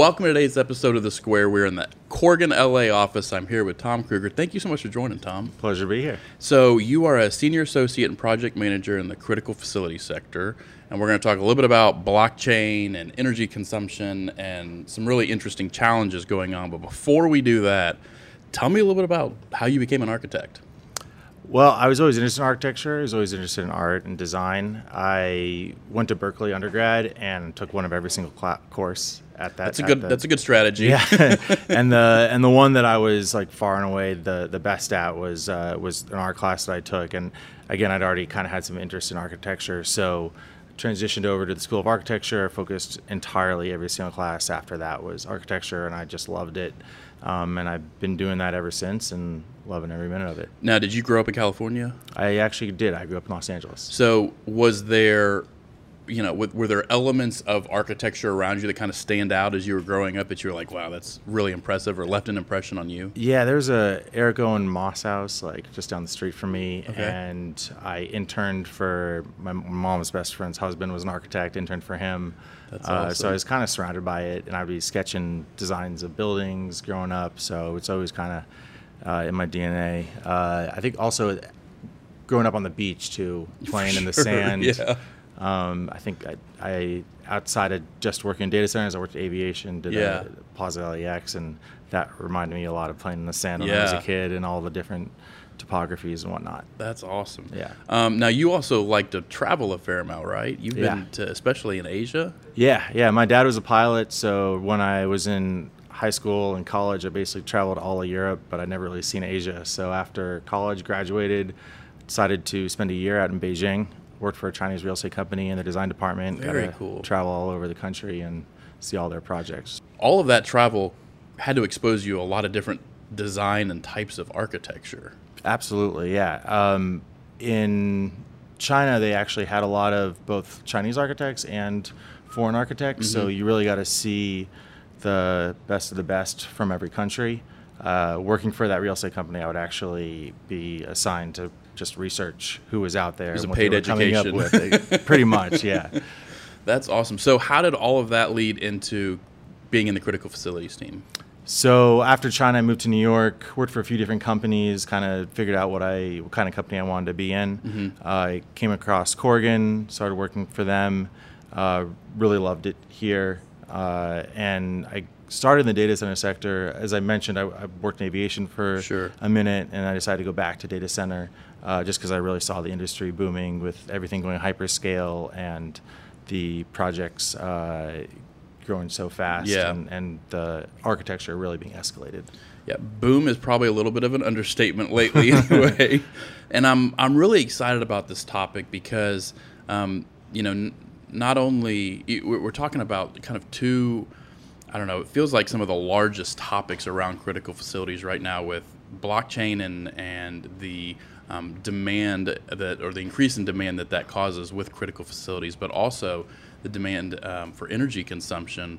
Welcome to today's episode of The Square. We're in the Corgan, LA office. I'm here with Tom Kruger. Thank you so much for joining, Tom. Pleasure to be here. So, you are a senior associate and project manager in the critical facility sector, and we're going to talk a little bit about blockchain and energy consumption and some really interesting challenges going on. But before we do that, tell me a little bit about how you became an architect. Well, I was always interested in architecture. I was always interested in art and design. I went to Berkeley undergrad and took one of every single cl- course at that. That's a good. the- that's a good strategy. yeah. and the and the one that I was like far and away the the best at was uh, was an art class that I took. And again, I'd already kind of had some interest in architecture, so transitioned over to the School of Architecture. Focused entirely every single class after that was architecture, and I just loved it. Um, and I've been doing that ever since, and loving every minute of it. Now, did you grow up in California? I actually did. I grew up in Los Angeles. So, was there, you know, were there elements of architecture around you that kind of stand out as you were growing up that you were like, wow, that's really impressive, or left an impression on you? Yeah, there's a Eric Owen Moss house like just down the street from me, Okay. and I interned for my mom's best friend's husband was an architect. Interned for him, That's uh, awesome. so I was kind of surrounded by it, and I'd be sketching designs of buildings growing up. So it's always kind of uh, in my DNA. Uh, I think also growing up on the beach too, playing in the sand. yeah. Um, I think I, I outside of just working in data centers, I worked at aviation, did Yeah. a Plaza LAX, and that reminded me a lot of playing in the sand when I was a kid and all the different topographies and whatnot. That's awesome. Yeah. Um, now, you also like to travel a fair amount, right? You've Yeah. been to, especially in Asia. Yeah, yeah. My dad was a pilot, so when I was in high school and college, I basically traveled all of Europe, but I'd never really seen Asia. So after college, graduated, decided to spend a year out in Beijing. Worked for a Chinese real estate company in the design department. Very cool. Travel all over the country and see all their projects. All of that travel had to expose you a lot of different design and types of architecture. Absolutely, yeah. Um, in China, they actually had a lot of both Chinese architects and foreign architects, so Mm-hmm. you really got to see the best of the best from every country. Uh, working for that real estate company, I would actually be assigned to just research who was out there It was and a what paid they were coming up education. with. Pretty much, yeah. That's awesome. So, how did all of that lead into being in the critical facilities team? So after China, I moved to New York, worked for a few different companies, kind of figured out what I what kind of company I wanted to be in. Mm-hmm. Uh, I came across Corgan, started working for them, uh, really loved it here, uh, and I started in the data center sector. As I mentioned, I, I worked in aviation for Sure. a minute, and I decided to go back to data center uh, just because I really saw the industry booming with everything going hyperscale and the projects uh, growing so fast Yeah. and, and the architecture really being escalated. Yeah, boom is probably a little bit of an understatement lately, anyway. and I'm I'm really excited about this topic because, um, you know, not only we're talking about kind of two, I don't know, it feels like some of the largest topics around critical facilities right now with blockchain and and the um, demand that or the increase in demand that that causes with critical facilities, but also the demand um, for energy consumption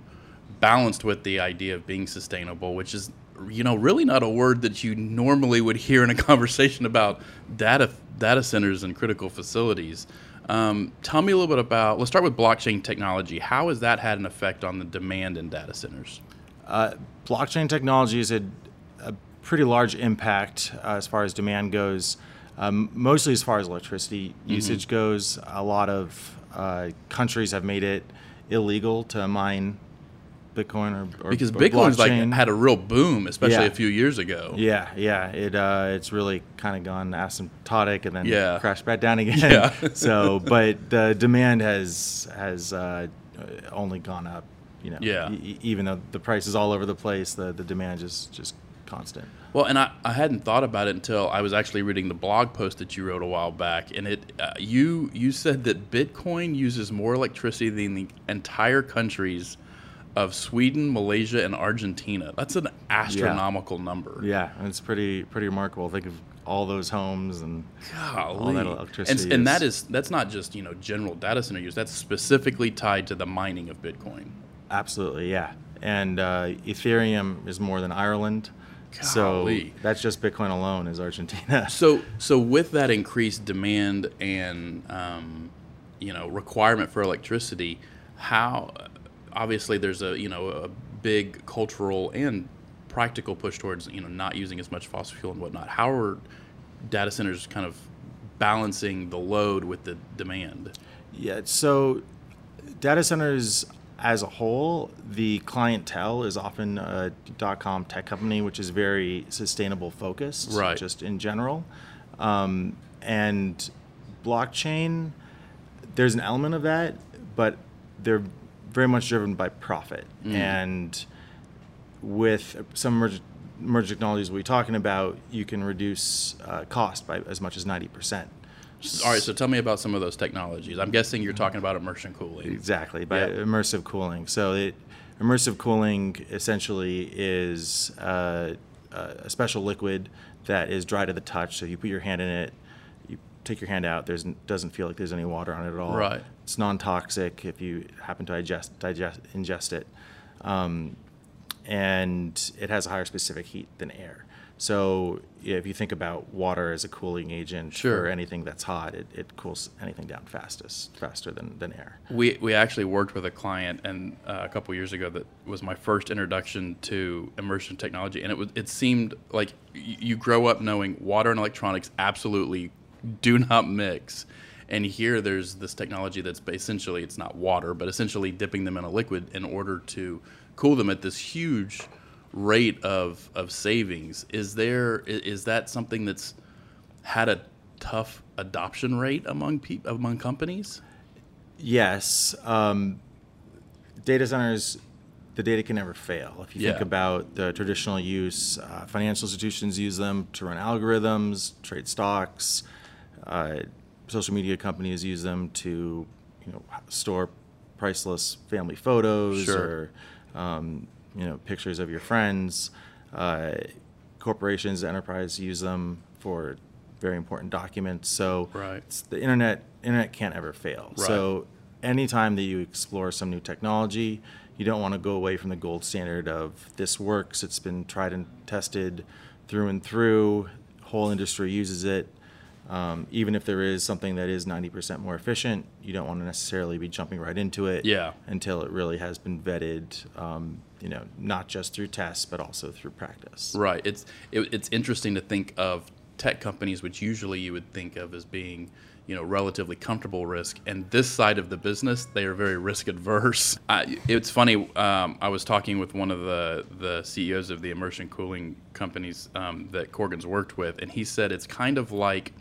balanced with the idea of being sustainable, which is you know really not a word that you normally would hear in a conversation about data data centers and critical facilities. Um, tell me a little bit about. Let's start with blockchain technology. How has that had an effect on the demand in data centers? Uh, blockchain technology has had a pretty large impact uh, as far as demand goes, um, mostly as far as electricity Mm-hmm. usage goes. A lot of uh, countries have made it illegal to mine Bitcoin or, or Because or Bitcoin's like had a real boom, especially Yeah. a few years ago. Yeah, yeah. It uh, it's really kind of gone asymptotic and then Yeah. crashed back down again. Yeah. so, but the demand has has uh, only gone up. You know. Yeah. e- even though the price is all over the place, the the demand is just constant. Well, and I, I hadn't thought about it until I was actually reading the blog post that you wrote a while back, and it uh, you you said that Bitcoin uses more electricity than the entire countries of Sweden, Malaysia, and Argentina. That's an astronomical number. Yeah, and it's pretty pretty remarkable. Think of all those homes and all that And, electricity. and that is- that's not just you know general data center use. That's specifically tied to the mining of Bitcoin. absolutely yeah. And uh, Ethereum is more than Ireland. So that's just Bitcoin alone is Argentina. So, so with that increased demand and um, you know requirement for electricity, how obviously there's a you know a big cultural and practical push towards you know not using as much fossil fuel and whatnot. How are data centers kind of balancing the load with the demand? Yeah, so data centers as a whole, the clientele is often a dot com tech company, which is very sustainable focused, Right. just in general. Um, and blockchain, there's an element of that, but they're very much driven by profit. And with some emerging, emerging technologies we're talking about, you can reduce uh, cost by as much as 90%. All right, so tell me about some of those technologies. I'm guessing you're talking about immersion cooling. Exactly, by Yeah. immersive cooling. So it, immersive cooling essentially is uh, a special liquid that is dry to the touch. So you put your hand in it, take your hand out. There's doesn't feel like there's any water on it at all. Right. It's non-toxic if you happen to digest, digest ingest it, um, and it has a higher specific heat than air. So yeah, if you think about water as a cooling agent Sure. for anything that's hot, it, it cools anything down fastest, faster than, than air. We we actually worked with a client and uh, a couple years ago that was my first introduction to immersion technology, and it was it seemed like y- you grow up knowing water and electronics absolutely do not mix, and here there's this technology that's essentially it's not water, but essentially dipping them in a liquid in order to cool them at this huge rate of of savings. Is there is that something that's had a tough adoption rate among peop among companies? Yes. Um, data centers, the data can never fail. If you think about the traditional use, uh, financial institutions use them to run algorithms, trade stocks. Uh, social media companies use them to, you know, store priceless family photos Sure. or, um, you know, pictures of your friends. Uh, corporations, enterprise use them for very important documents. So Right. it's- the internet internet can't ever fail. Right. So anytime that you explore some new technology, you don't want to go away from the gold standard of this works. It's been tried and tested through and through. Whole industry uses it. Um, even if there is something that is 90% more efficient, you don't want to necessarily be jumping right into it Yeah. until it really has been vetted, um, you know, not just through tests, but also through practice. Right. It's it, it's interesting to think of tech companies, which usually you would think of as being, you know, relatively comfortable risk, and this side of the business, they are very risk adverse. I, it's funny. Um, I was talking with one of the the CEOs of the immersion cooling companies um, that Corgan's worked with, and he said it's kind of like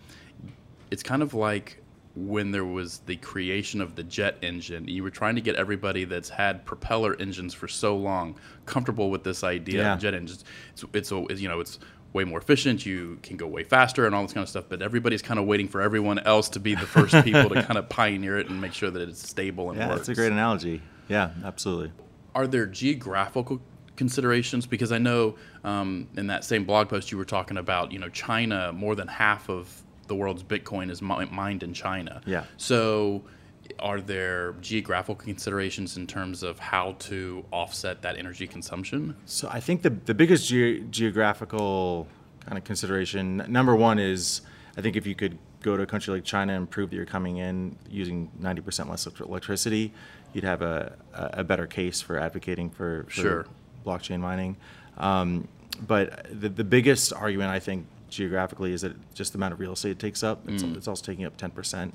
it's kind of like when there was the creation of the jet engine. You were trying to get everybody that's had propeller engines for so long comfortable with this idea Yeah. of jet engines. It's, it's a, you know it's way more efficient. You can go way faster and all this kind of stuff. But everybody's kind of waiting for everyone else to be the first people to kind of pioneer it and make sure that it's stable and Yeah, works. that's a great analogy. Yeah, absolutely. Are there geographical considerations? Because I know um, in that same blog post you were talking about, you know, China. More than half of the world's Bitcoin is mined in China. Yeah. So, are there geographical considerations in terms of how to offset that energy consumption? So I think the the biggest ge- geographical kind of consideration, number one is, I think if you could go to a country like China and prove that you're coming in using 90% less electricity, you'd have a, a better case for advocating for, for Sure. blockchain mining. Um, but the, the biggest argument, I think, geographically is that just the amount of real estate it takes up. It's, Mm. it's also taking up 10%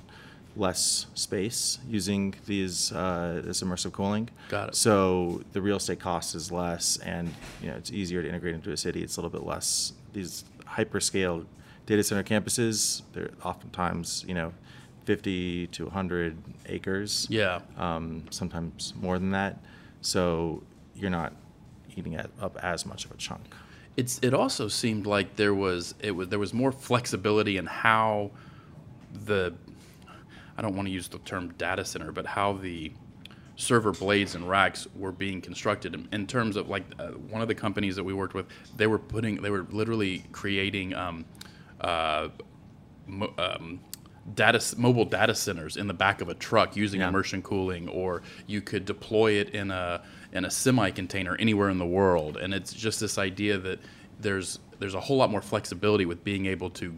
less space using these uh, this immersive cooling. Got it. So the real estate cost is less, and you know it's easier to integrate into a city. It's a little bit less. These hyperscale data center campuses, they're oftentimes you know 50 to 100 acres. Yeah. Um, sometimes more than that. So you're not eating up as much of a chunk. It's it also seemed like there was it was there was more flexibility in how the I don't want to use the term data center, but how the server blades and racks were being constructed in, in terms of like uh, one of the companies that we worked with, they were putting they were literally creating um, uh, mo- um, data mobile data centers in the back of a truck using Yeah. immersion cooling, or you could deploy it in a in a semi container anywhere in the world. And it's just this idea that there's there's a whole lot more flexibility with being able to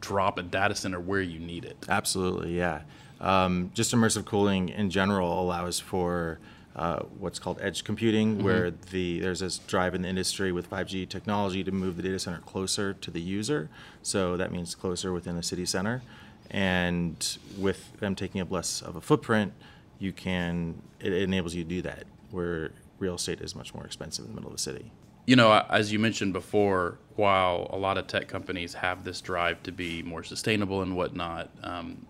drop a data center where you need it. Absolutely, yeah. Um, just immersive cooling in general allows for uh, what's called edge computing, where the there's this drive in the industry with 5G technology to move the data center closer to the user. So that means closer within a city center, and with them taking up less of a footprint, you can it enables you to do that where real estate is much more expensive in the middle of the city. You know, as you mentioned before, while a lot of tech companies have this drive to be more sustainable and whatnot, um,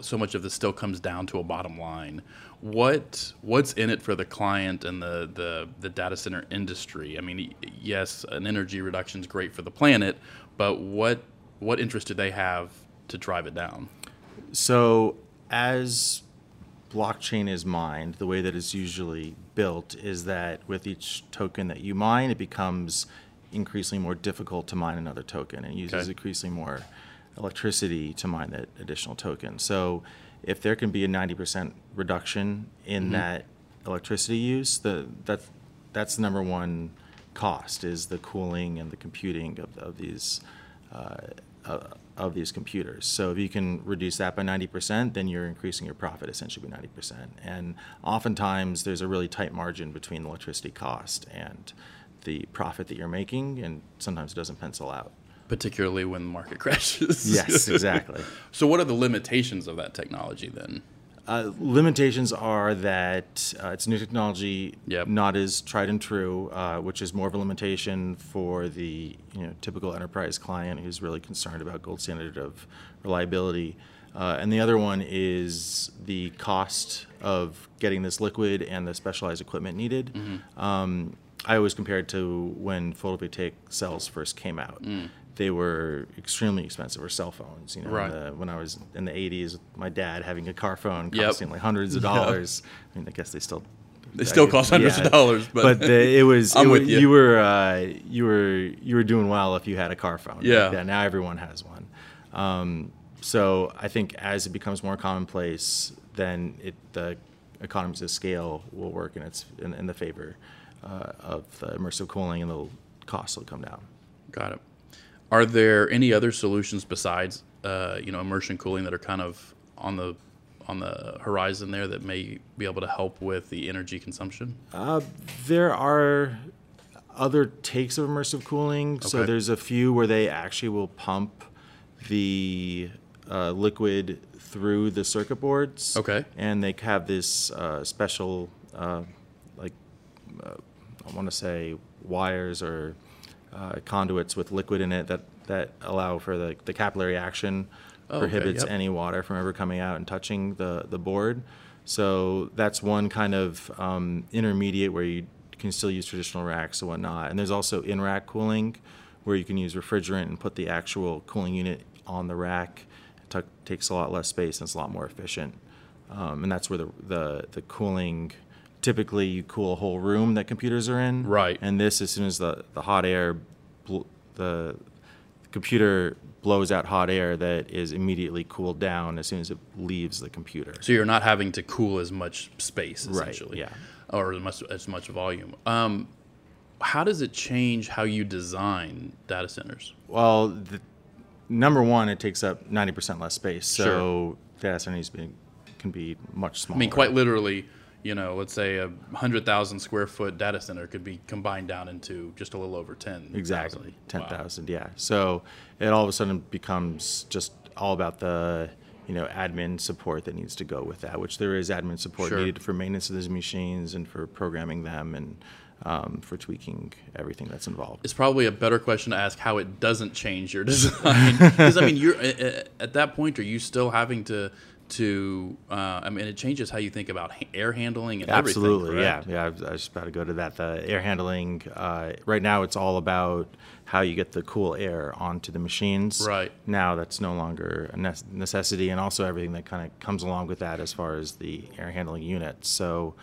so much of this still comes down to a bottom line. What what's in it for the client and the the, the data center industry? I mean, yes, an energy reduction is great for the planet, but what what interest do they have to drive it down? So as blockchain is mined, the way that it's usually built is that with each token that you mine, it becomes increasingly more difficult to mine another token and uses Okay. increasingly more electricity to mine that additional token. So if there can be a 90% reduction in that electricity use, the, that, that's the number one cost is the cooling and the computing of, of these uh, uh, of these computers. So if you can reduce that by 90%, then you're increasing your profit essentially by 90%. And oftentimes there's a really tight margin between the electricity cost and the profit that you're making, and sometimes it doesn't pencil out. Particularly when the market crashes. Yes, exactly. so, what are the limitations of that technology then? Uh, limitations are that uh, it's new technology, Yep. not as tried and true, uh, which is more of a limitation for the you know typical enterprise client who's really concerned about gold standard of reliability. Uh, and the other one is the cost of getting this liquid and the specialized equipment needed. Um, I always compare it to when photovoltaic cells first came out. They were extremely expensive, or cell phones. You know, Right. the, when I was in the 80s, my dad having a car phone Yep. costing like hundreds of Yeah. dollars. I mean, I guess they still They still cost hundreds of dollars, but- the, it was I'm it with you. you were uh, you were you were doing well if you had a car phone. Yeah. now everyone has one. Um, so I think as it becomes more commonplace, then it the economies of scale will work in its in, in the favor uh, of the immersive cooling, and the costs will come down. Got it. Are there any other solutions besides uh, you know immersion cooling that are kind of on the on the horizon there that may be able to help with the energy consumption? Uh, there are other takes of immersive cooling. Okay. So there's a few where they actually will pump the uh, liquid through the circuit boards. Okay. And they have this uh, special, uh, like, uh, I want to say wires or uh, conduits with liquid in it that, that allow for the, the capillary action Oh, okay, prohibits yep. any water from ever coming out and touching the, the board. So that's one kind of um, intermediate where you can still use traditional racks and whatnot. And there's also in rack cooling where you can use refrigerant and put the actual cooling unit on the rack. It ta- takes a lot less space and it's a lot more efficient. Um, and that's where the, the, the cooling typically you cool a whole room that computers are in. Right. And this, as soon as the, the hot air, bl- the computer blows out hot air that is immediately cooled down as soon as it leaves the computer. So you're not having to cool as much space essentially. Right, yeah. or as much as much volume. Um, how does it change how you design data centers? Well, the, number one, it takes up 90% less space. So data center needs to be, can be much smaller. I mean, quite literally, you know, let's say a hundred thousand square foot data center could be combined down into just a little over ten. Exactly, ten thousand. Wow. Yeah. So it all of a sudden becomes just all about the you know admin support that needs to go with that, which there is admin support Sure. needed for maintenance of those machines and for programming them and um, for tweaking everything that's involved. It's probably a better question to ask how it doesn't change your design. Because I mean, you're at that point. Are you still having to to? Uh, I mean, it changes how you think about air handling and Absolutely, everything. yeah, yeah. I was, I was just about to go to that. The air handling. Uh, right now, it's all about how you get the cool air onto the machines. Right. Now, that's no longer a nece- necessity, and also everything that kind of comes along with that as far as the air handling units. So,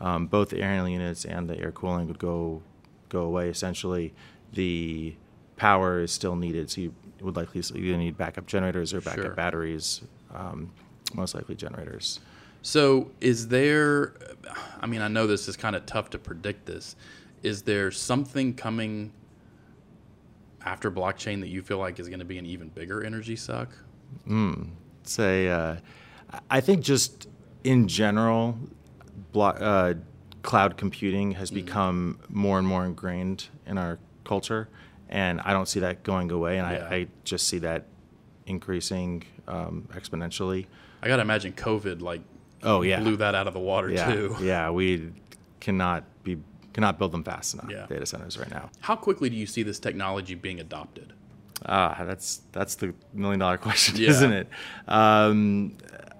um, both the air handling units and the air cooling would go go away. Essentially, the power is still needed, so you would likely either need backup generators or backup Sure. batteries. Um, most likely generators. So, is there? I mean, I know this is kind of tough to predict. This is there something coming after blockchain that you feel like is going to be an even bigger energy suck? say uh, I think just in general, blo- uh, cloud computing has Mm-hmm. become more and more ingrained in our culture, and I don't see that going away. And Yeah. I, I just see that increasing um, exponentially. I gotta imagine COVID like Oh yeah, blew that out of the water yeah, too. yeah. We cannot be cannot build them fast enough. Yeah. Data centers right now. How quickly do you see this technology being adopted? Ah, that's that's the million dollar question, Yeah. isn't it? Um,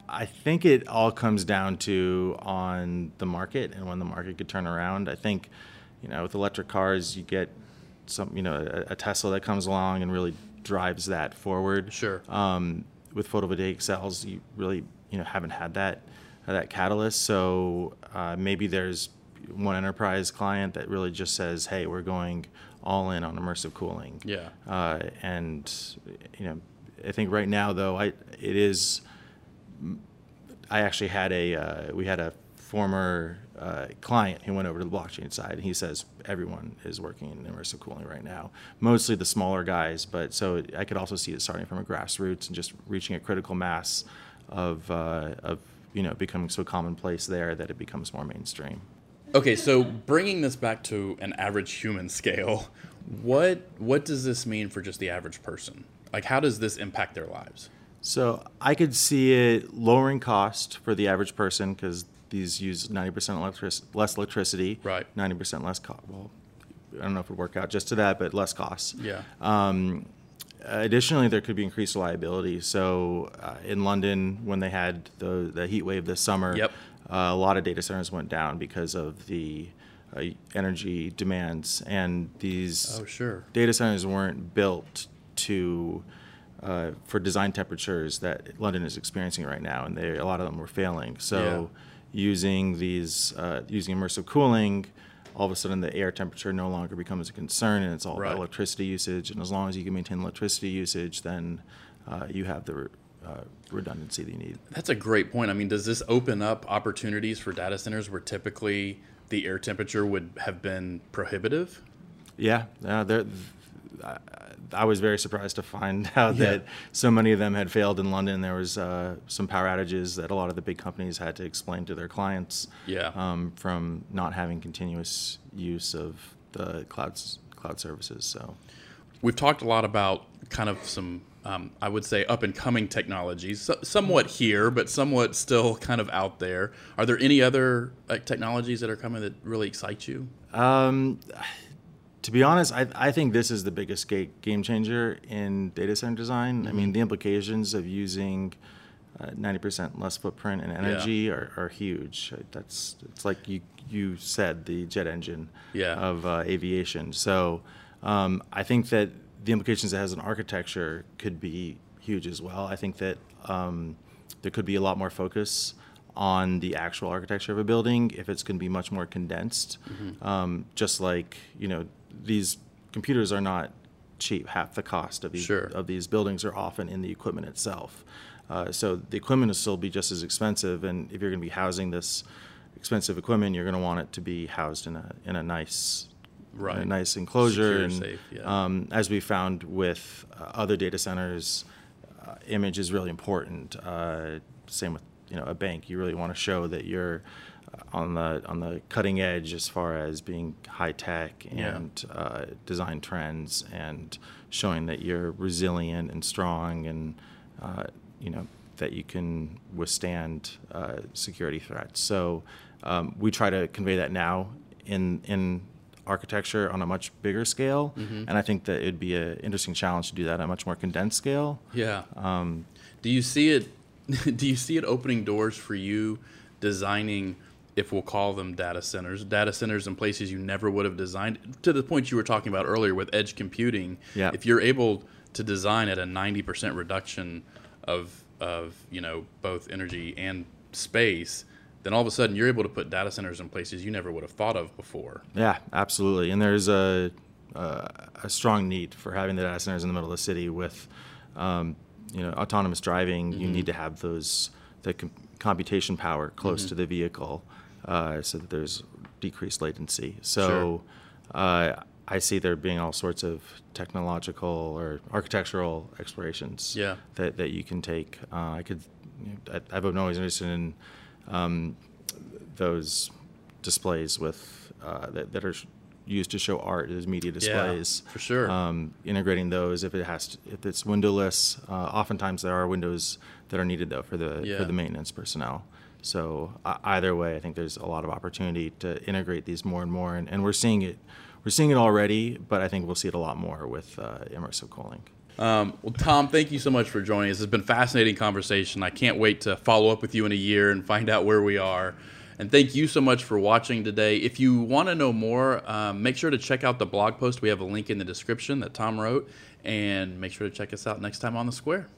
I think it all comes down to on the market and when the market could turn around. I think, you know, with electric cars, you get some, you know, a, a Tesla that comes along and really drives that forward. Sure. Um, with photovoltaic cells, you really, you know, haven't had that that catalyst. So uh, maybe there's one enterprise client that really just says, "Hey, we're going all in on immersive cooling." Yeah. Uh, and you know, I think right now though, I it is. I actually had a uh, we had a former uh, client who went over to the blockchain side, and he says everyone is working in immersive cooling right now. Mostly the smaller guys, but so I could also see it starting from a grassroots and just reaching a critical mass of uh, of you know becoming so commonplace there that it becomes more mainstream. Okay, so bringing this back to an average human scale, what what does this mean for just the average person? Like, how does this impact their lives? So I could see it lowering cost for the average person because these use 90% electric- less electricity, Right. 90% less cost. Well, I don't know if it would work out just to that, but less costs. Yeah. Um, additionally, there could be increased reliability. So uh, in London, when they had the, the heat wave this summer, Yep. uh, a lot of data centers went down because of the uh, energy demands. And these Oh, sure. data centers weren't built to uh, for design temperatures that London is experiencing right now, and they, a lot of them were failing. So, using these uh, using immersive cooling, all of a sudden the air temperature no longer becomes a concern, and it's all Right. about electricity usage. And as long as you can maintain electricity usage, then uh, you have the re- uh, redundancy that you need. That's a great point. I mean, does this open up opportunities for data centers where typically the air temperature would have been prohibitive? Yeah, uh, there. I, I was very surprised to find out Yeah. that so many of them had failed in London. There was uh, some power outages that a lot of the big companies had to explain to their clients Yeah. um, from not having continuous use of the clouds cloud services. So We've talked a lot about kind of some, um, I would say, up and coming technologies, so, somewhat here, but somewhat still kind of out there. Are there any other uh, technologies that are coming that really excite you? Um, to be honest, I, I think this is the biggest ga- game changer in data center design. I mean, the implications of using uh, 90% less footprint and energy are, are huge. That's it's like you you said the jet engine Yeah. of uh, aviation. So um, I think that the implications it has in architecture could be huge as well. I think that um, there could be a lot more focus on the actual architecture of a building if it's going to be much more condensed. Um, just like you know, these computers are not cheap. Half the cost of these Sure. of these buildings are often in the equipment itself. Uh, so the equipment will still be just as expensive, and if you're going to be housing this expensive equipment, you're going to want it to be housed in a in a nice Right. a nice enclosure. Secure, and safe, yeah. um, as we found with uh, other data centers, uh, image is really important. Uh, same with you know a bank. You really want to show that you're uh, on the on the cutting edge as far as being high tech Yeah. and uh, design trends and showing that you're resilient and strong and uh, you know that you can withstand uh, security threats. So um, we try to convey that now in in architecture on a much bigger scale, and I think that it'd be an interesting challenge to do that on a much more condensed scale. Yeah. Um, do you see it? Do you see it opening doors for you designing, if we'll call them data centers, data centers in places you never would have designed? To the point you were talking about earlier with edge computing. Yeah. If you're able to design at a ninety percent reduction of of you know both energy and space, then all of a sudden you're able to put data centers in places you never would have thought of before. Yeah, absolutely. And there's a, a, a strong need for having the data centers in the middle of the city with, um, you know, autonomous driving. You need to have those the com- computation power close to the vehicle, uh, so that there's decreased latency. So, uh, I see there being all sorts of technological or architectural explorations Yeah. that, that you can take. Uh, I could, you know, I, I've been always interested in um, those displays with uh, that, that are used to show art as media displays. for sure. Um, integrating those if it has to, if it's windowless. Uh, oftentimes there are windows that are needed though for the Yeah. for the maintenance personnel. So uh, either way, I think there's a lot of opportunity to integrate these more and more, and, and we're seeing it. We're seeing it already, but I think we'll see it a lot more with uh, immersive cooling. Um, well, Tom, thank you so much for joining us. It's been a fascinating conversation. I can't wait to follow up with you in a year and find out where we are. And thank you so much for watching today. If you want to know more, um, make sure to check out the blog post. We have a link in the description that Tom wrote. And make sure to check us out next time on The Square.